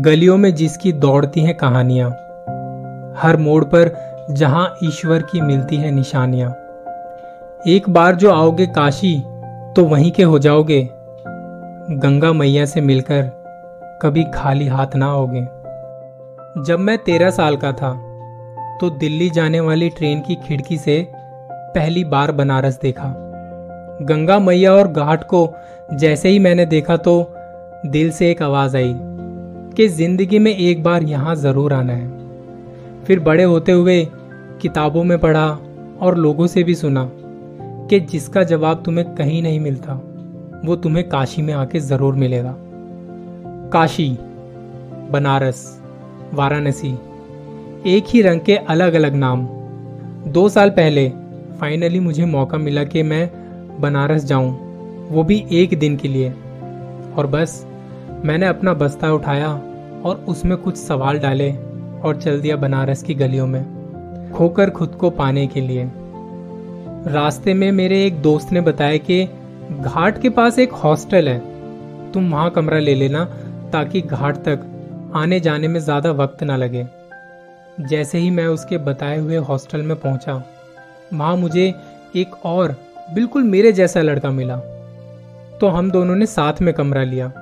गलियों में जिसकी दौड़ती हैं कहानियाँ, हर मोड़ पर जहाँ ईश्वर की मिलती है निशानियाँ। एक बार जो आओगे काशी तो वहीं के हो जाओगे। गंगा मैया से मिलकर कभी खाली हाथ ना आओगे। जब मैं तेरह साल का था तो दिल्ली जाने वाली ट्रेन की खिड़की से पहली बार बनारस देखा। गंगा मैया और घाट को जैसे ही मैंने देखा तो दिल से एक आवाज़ आई। कि ज़िंदगी में एक बार यहाँ ज़रूर आना है। फिर बड़े होते हुए किताबों में पढ़ा और लोगों से भी सुना कि जिसका जवाब तुम्हें कहीं नहीं मिलता, वो तुम्हें काशी में आके ज़रूर मिलेगा। काशी, बनारस, वाराणसी, एक ही रंग के अलग अलग नाम। दो साल पहले फाइनली मुझे मौका मिला कि मैं बनारस जाऊँ, वो भी एक दिन के लिए। और बस, मैंने अपना बस्ता उठाया और उसमें कुछ सवाल डाले और चल दिया बनारस की गलियों में, खोकर खुद को पाने के लिए। रास्ते में मेरे एक दोस्त ने बताया कि घाट के पास एक हॉस्टल है। तुम वहाँ कमरा ले लेना ताकि घाट तक आने जाने में ज़्यादा वक्त ना लगे। जैसे ही मैं उसके बताए हुए हॉस्टल में पहुँचा, वहाँ मुझे एक और बिल्कुल मेरे जैसा लड़का मिला। तो हम दोनों ने साथ में कमरा लिया।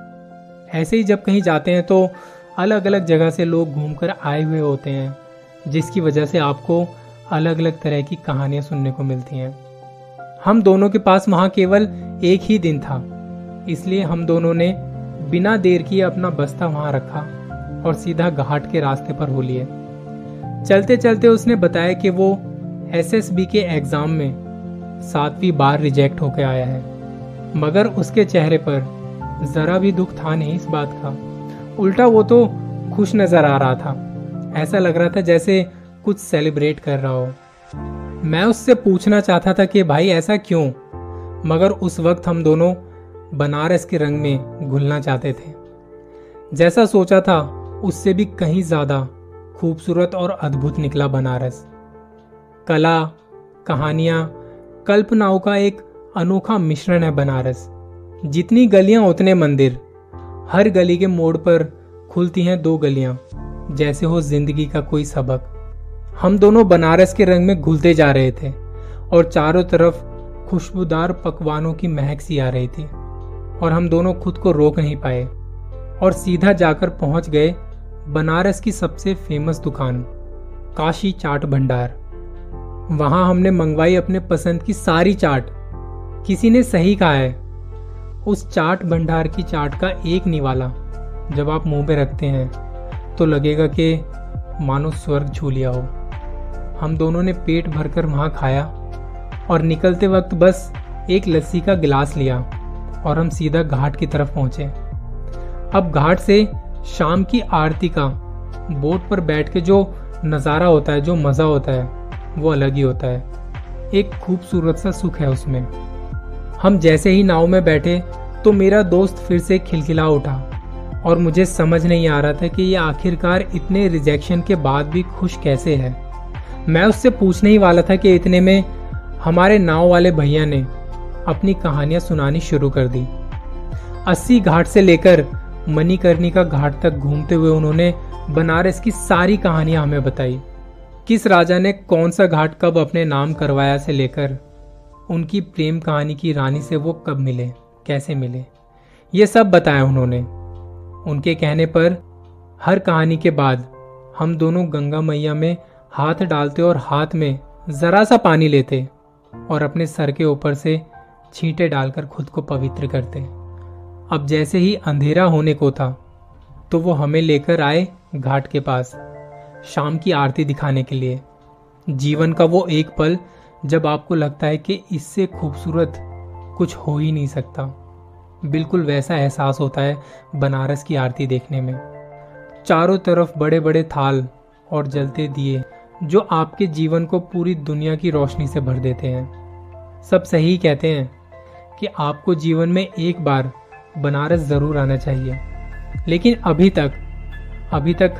ऐसे ही जब कहीं जाते हैं तो अलग अलग जगह से लोग घूमकर आए हुए होते हैं, जिसकी वजह से आपको अलग अलग तरह की कहानियाँ सुनने को मिलती हैं। हम दोनों के पास वहाँ केवल एक ही दिन था, इसलिए हम दोनों ने बिना देर किए अपना बस्ता वहाँ रखा और सीधा घाट के रास्ते पर हो लिए। चलते चलते उसने बताया कि वो एसएसबी के एग्ज़ाम में सातवीं बार रिजेक्ट होकर आया है, मगर उसके चेहरे पर जरा भी दुख था नहीं इस बात का। उल्टा वो तो खुश नज़र आ रहा था। ऐसा लग रहा था जैसे कुछ सेलिब्रेट कर रहा हो। मैं उससे पूछना चाहता था कि भाई ऐसा क्यों? मगर उस वक्त हम दोनों बनारस के रंग में घुलना चाहते थे। जैसा सोचा था, उससे भी कहीं ज़्यादा खूबसूरत और अद्भुत निकला बनारस। कला, कहानियाँ, कल्पनाओं का एक अनोखा मिश्रण है बनारस। जितनी गलियाँ, उतने मंदिर। हर गली के मोड़ पर खुलती हैं दो गलियाँ, जैसे हो ज़िंदगी का कोई सबक। हम दोनों बनारस के रंग में घुलते जा रहे थे और चारों तरफ़ खुशबूदार पकवानों की महक सी आ रही थी, और हम दोनों खुद को रोक नहीं पाए और सीधा जाकर पहुँच गए बनारस की सबसे फ़ेमस दुकान, काशी चाट भंडार। वहाँ हमने मंगवाई अपने पसंद की सारी चाट। किसी ने सही कहा है उस चाट भंडार की चाट का एक निवाला जब आप मुँह पे रखते हैं तो लगेगा कि मानो स्वर्ग छू लिया हो। हम दोनों ने पेट भरकर वहाँ खाया और निकलते वक्त बस एक लस्सी का गिलास लिया और हम सीधा घाट की तरफ़ पहुँचे। अब घाट से शाम की आरती का बोट पर बैठ के जो नज़ारा होता है, जो मज़ा होता है, वो अलग ही होता है। एक खूबसूरत सा सुख है उसमें। हम जैसे ही नाव में बैठे तो मेरा दोस्त फिर से खिलखिला उठा और मुझे समझ नहीं आ रहा था कि ये आखिरकार इतने रिजेक्शन के बाद भी खुश कैसे है। मैं उससे पूछने ही वाला था कि इतने में हमारे नाव वाले भैया ने अपनी कहानियाँ सुनानी शुरू कर दी। अस्सी घाट से लेकर मणिकर्णिका घाट तक घूमते हुए उन्होंने बनारस की सारी कहानियाँ हमें बताई। किस राजा ने कौन सा घाट कब अपने नाम करवाया से लेकर उनकी प्रेम कहानी की रानी से वो कब मिले, कैसे मिले? ये सब बताया उन्होंने। उनके कहने पर हर कहानी के बाद हम दोनों गंगा मैया में हाथ डालते और हाथ में जरा सा पानी लेते और अपने सर के ऊपर से छींटे डालकर खुद को पवित्र करते। अब जैसे ही अंधेरा होने को था तो वो हमें लेकर आए घाट के पास, शाम की आरती दिखाने के लिए। जीवन का वो एक पल जब आपको लगता है कि इससे खूबसूरत कुछ हो ही नहीं सकता। बिल्कुल वैसा एहसास होता है बनारस की आरती देखने में। चारों तरफ़ बड़े बड़े थाल और जलते दिए जो आपके जीवन को पूरी दुनिया की रोशनी से भर देते हैं। सब सही कहते हैं कि आपको जीवन में एक बार बनारस ज़रूर आना चाहिए। लेकिन अभी तक अभी तक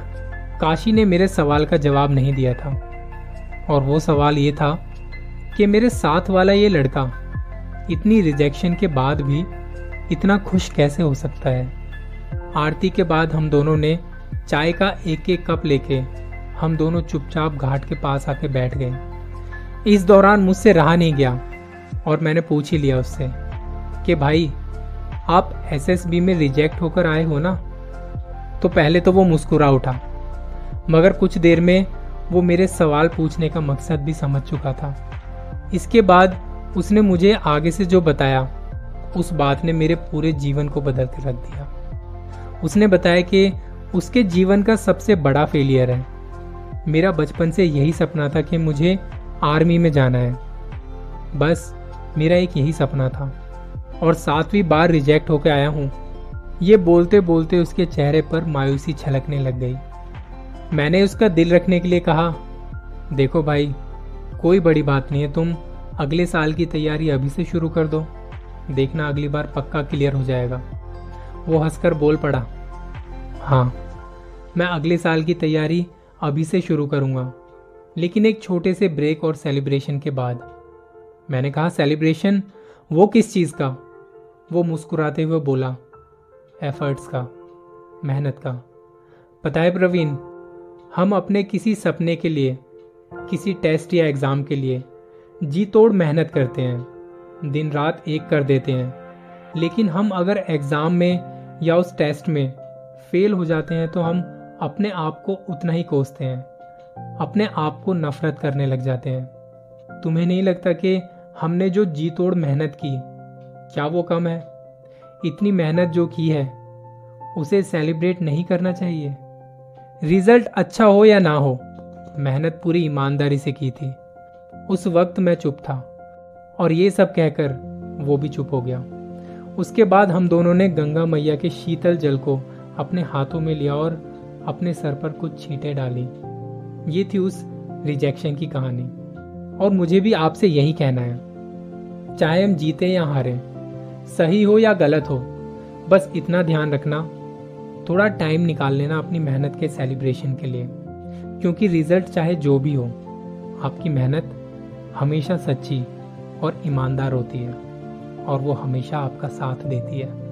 काशी ने मेरे सवाल का जवाब नहीं दिया था। और वो सवाल ये था कि मेरे साथ वाला ये लड़का इतनी रिजेक्शन के बाद भी इतना खुश कैसे हो सकता है? आरती के बाद हम दोनों ने चाय का एक एक कप लेके हम दोनों चुपचाप घाट के पास आके बैठ गए। इस दौरान मुझसे रहा नहीं गया और मैंने पूछ ही लिया उससे कि भाई, आप एसएसबी में रिजेक्ट होकर आए हो ना? तो पहले तो वो मुस्कुरा उठा, मगर कुछ देर में वो मेरे सवाल पूछने का मकसद भी समझ चुका था। इसके बाद उसने मुझे आगे से जो बताया, उस बात ने मेरे पूरे जीवन को बदल कर रख दिया। उसने बताया कि उसके जीवन का सबसे बड़ा फेलियर है। मेरा बचपन से यही सपना था कि मुझे आर्मी में जाना है। बस, मेरा एक यही सपना था। और सातवीं बार रिजेक्ट होकर आया हूँ। ये बोलते बोलते उसके चेहरे पर मायूसी छलकने लग गई। मैंने उसका दिल रखने के लिए कहा, देखो भाई कोई बड़ी बात नहीं है, तुम अगले साल की तैयारी अभी से शुरू कर दो। देखना अगली बार पक्का क्लियर हो जाएगा। वो हंसकर बोल पड़ा हाँ मैं अगले साल की तैयारी अभी से शुरू करूँगा, लेकिन एक छोटे से ब्रेक और सेलिब्रेशन के बाद। मैंने कहा, सेलिब्रेशन? वो किस चीज़ का? वो मुस्कुराते हुए बोला, एफर्ट्स का, मेहनत का। पता है प्रवीण, हम अपने किसी सपने के लिए किसी टेस्ट या एग्ज़ाम के लिए जी तोड़ मेहनत करते हैं, दिन रात एक कर देते हैं। लेकिन हम अगर एग्ज़ाम में या उस टेस्ट में फेल हो जाते हैं तो हम अपने आप को उतना ही कोसते हैं। अपने आप को नफरत करने लग जाते हैं। तुम्हें नहीं लगता कि हमने जो जी तोड़ मेहनत की, क्या वो कम है? इतनी मेहनत जो की है, उसे सेलिब्रेट नहीं करना चाहिए। रिज़ल्ट अच्छा हो या ना हो मेहनत पूरी ईमानदारी से की थी। उस वक्त मैं चुप था, और ये सब कहकर वो भी चुप हो गया। उसके बाद हम दोनों ने गंगा मैया के शीतल जल को अपने हाथों में लिया और अपने सर पर कुछ छींटे डाली। ये थी उस रिजेक्शन की कहानी, और मुझे भी आपसे यही कहना है। चाहे हम जीते या हारे, सही हो या गलत हो, बस इतना ध्यान रखना, थोड़ा टाइम निकाल लेना अपनी मेहनत के सेलिब्रेशन के लिए। क्योंकि रिज़ल्ट चाहे जो भी हो, आपकी मेहनत हमेशा सच्ची और ईमानदार होती है और वो हमेशा आपका साथ देती है।